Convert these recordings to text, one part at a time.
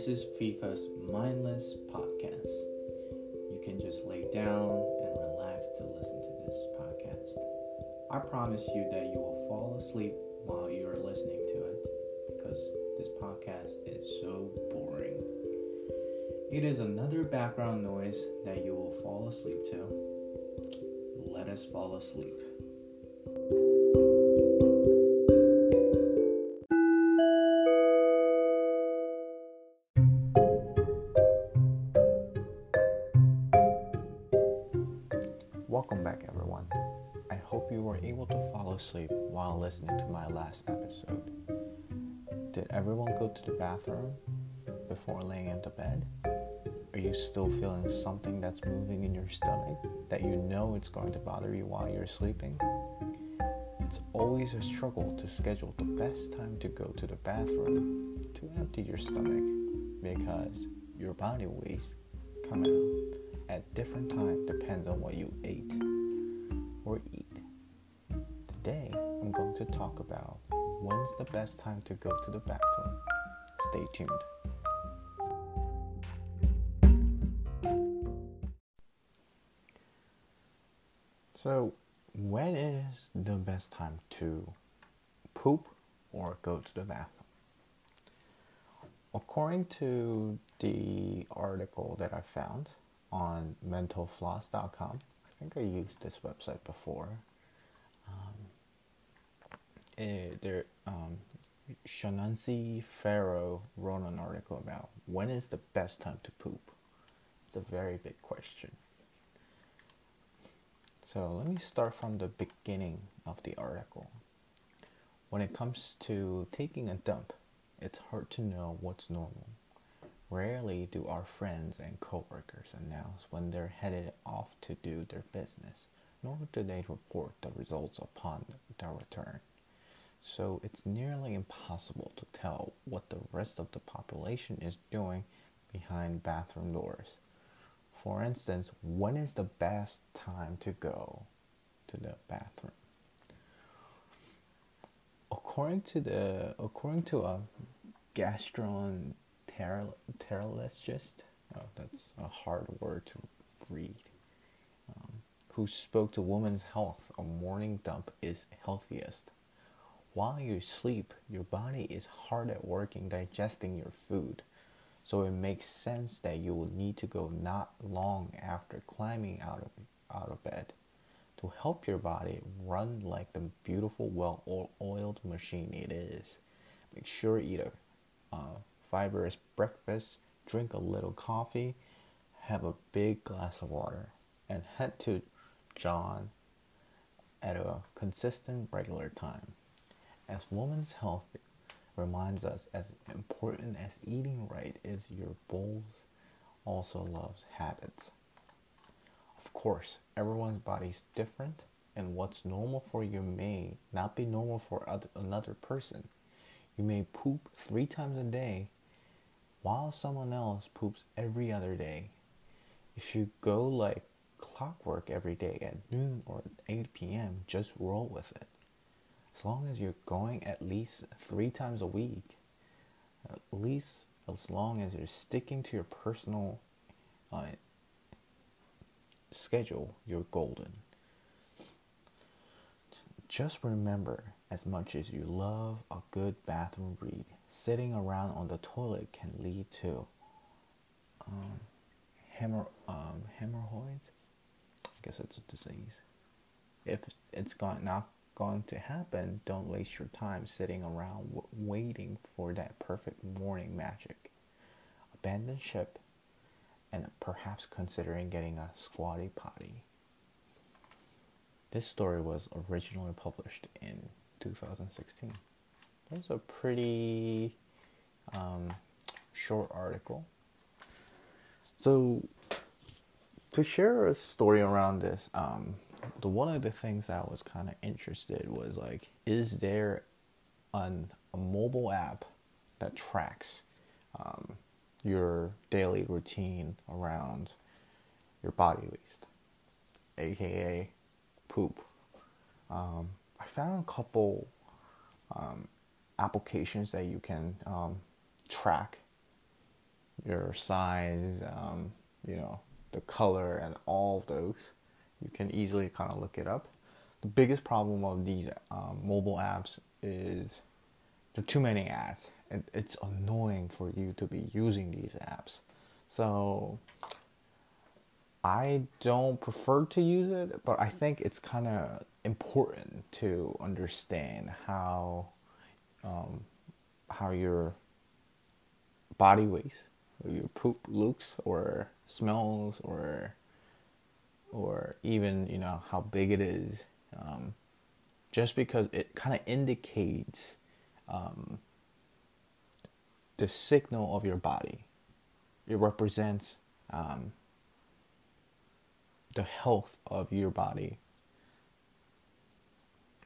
This is FIFA's mindless podcast. You can just lay down and relax to listen to this podcast. I promise you that you will fall asleep while you are listening to it because this podcast is so boring. It is another background noise that you will fall asleep to. Let us fall asleep. Welcome back, everyone. I hope you were able to fall asleep while listening to my last episode. Did everyone go to the bathroom before laying into bed? Are you still feeling something that's moving in your stomach that you know it's going to bother you while you're sleeping? It's always a struggle to schedule the best time to go to the bathroom to empty your stomach because your body waste come out at different time depends on what you ate or eat. Today, I'm going to talk about when's the best time to go to the bathroom. Stay tuned. So, when is the best time to poop or go to the bathroom? According to the article that I found on mentalfloss.com, I think I used this website before. Um, it, there, um, Shaunacy Ferro wrote an article about when is the best time to poop. It's a very big question. So let me start from the beginning of the article. When it comes to taking a dump, it's hard to know what's normal. Rarely do our friends and coworkers announce when they're headed off to do their business, nor do they report the results upon their return. So it's nearly impossible to tell what the rest of the population is doing behind bathroom doors. For instance, when is the best time to go to the bathroom? According to the according to a gastroenterologist, oh, that's a hard word to read, um, who spoke to Women's Health, a morning dump is healthiest. While you sleep, your body is hard at work in digesting your food. So it makes sense that you will need to go not long after climbing out of out of bed to help your body run like the beautiful, well-oiled machine it is. Make sure you eat a uh, fibrous breakfast, drink a little coffee, have a big glass of water, and head to John at a consistent, regular time. As women's health reminds us as important as eating right is your bowls also loves habits. Of course, everyone's body is different and what's normal for you may not be normal for other, another person. You may poop 3 times a day while someone else poops every other day. If you go like clockwork every day at noon or 8 p.m., just roll with it as long as you're going at least three times a week, at least as long as you're sticking to your personal uh, schedule, you're golden. Just remember, as much as you love a good bathroom read, sitting around on the toilet can lead to um, um, hemorrhoids. I guess it's a disease. If it's not going to happen, don't waste your time sitting around waiting for that perfect morning magic. Abandon ship and perhaps considering getting a squatty potty. This story was originally published in 2016. It was a pretty um, short article. So, to share a story around this, um, the one of the things I was kind of interested was like, is there an, a mobile app that tracks um, your daily routine around your body waste, aka poop? Um, found a couple um, applications that you can um, track your size, um, you know, the color, and all of those. You can easily kind of look it up. The biggest problem of these um, mobile apps is there are too many ads. and it's annoying for you to be using these apps. So I don't prefer to use it, but I think it's kind of important to understand how um, how your body weighs, or your poop looks, or smells, or or even you know how big it is. Um, just because it kind of indicates um, the signal of your body. It represents um, the health of your body.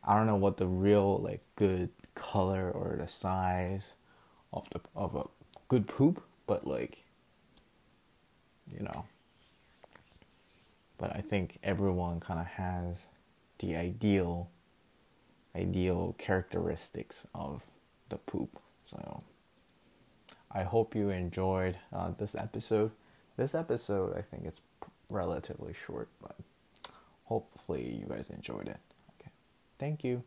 I don't know what the real like good color or the size of the of a good poop, but like you know. But I think everyone kind of has the ideal ideal characteristics of the poop. So I hope you enjoyed uh, this episode. This episode, I think it's relatively short, but hopefully you guys enjoyed it. Okay. Thank you.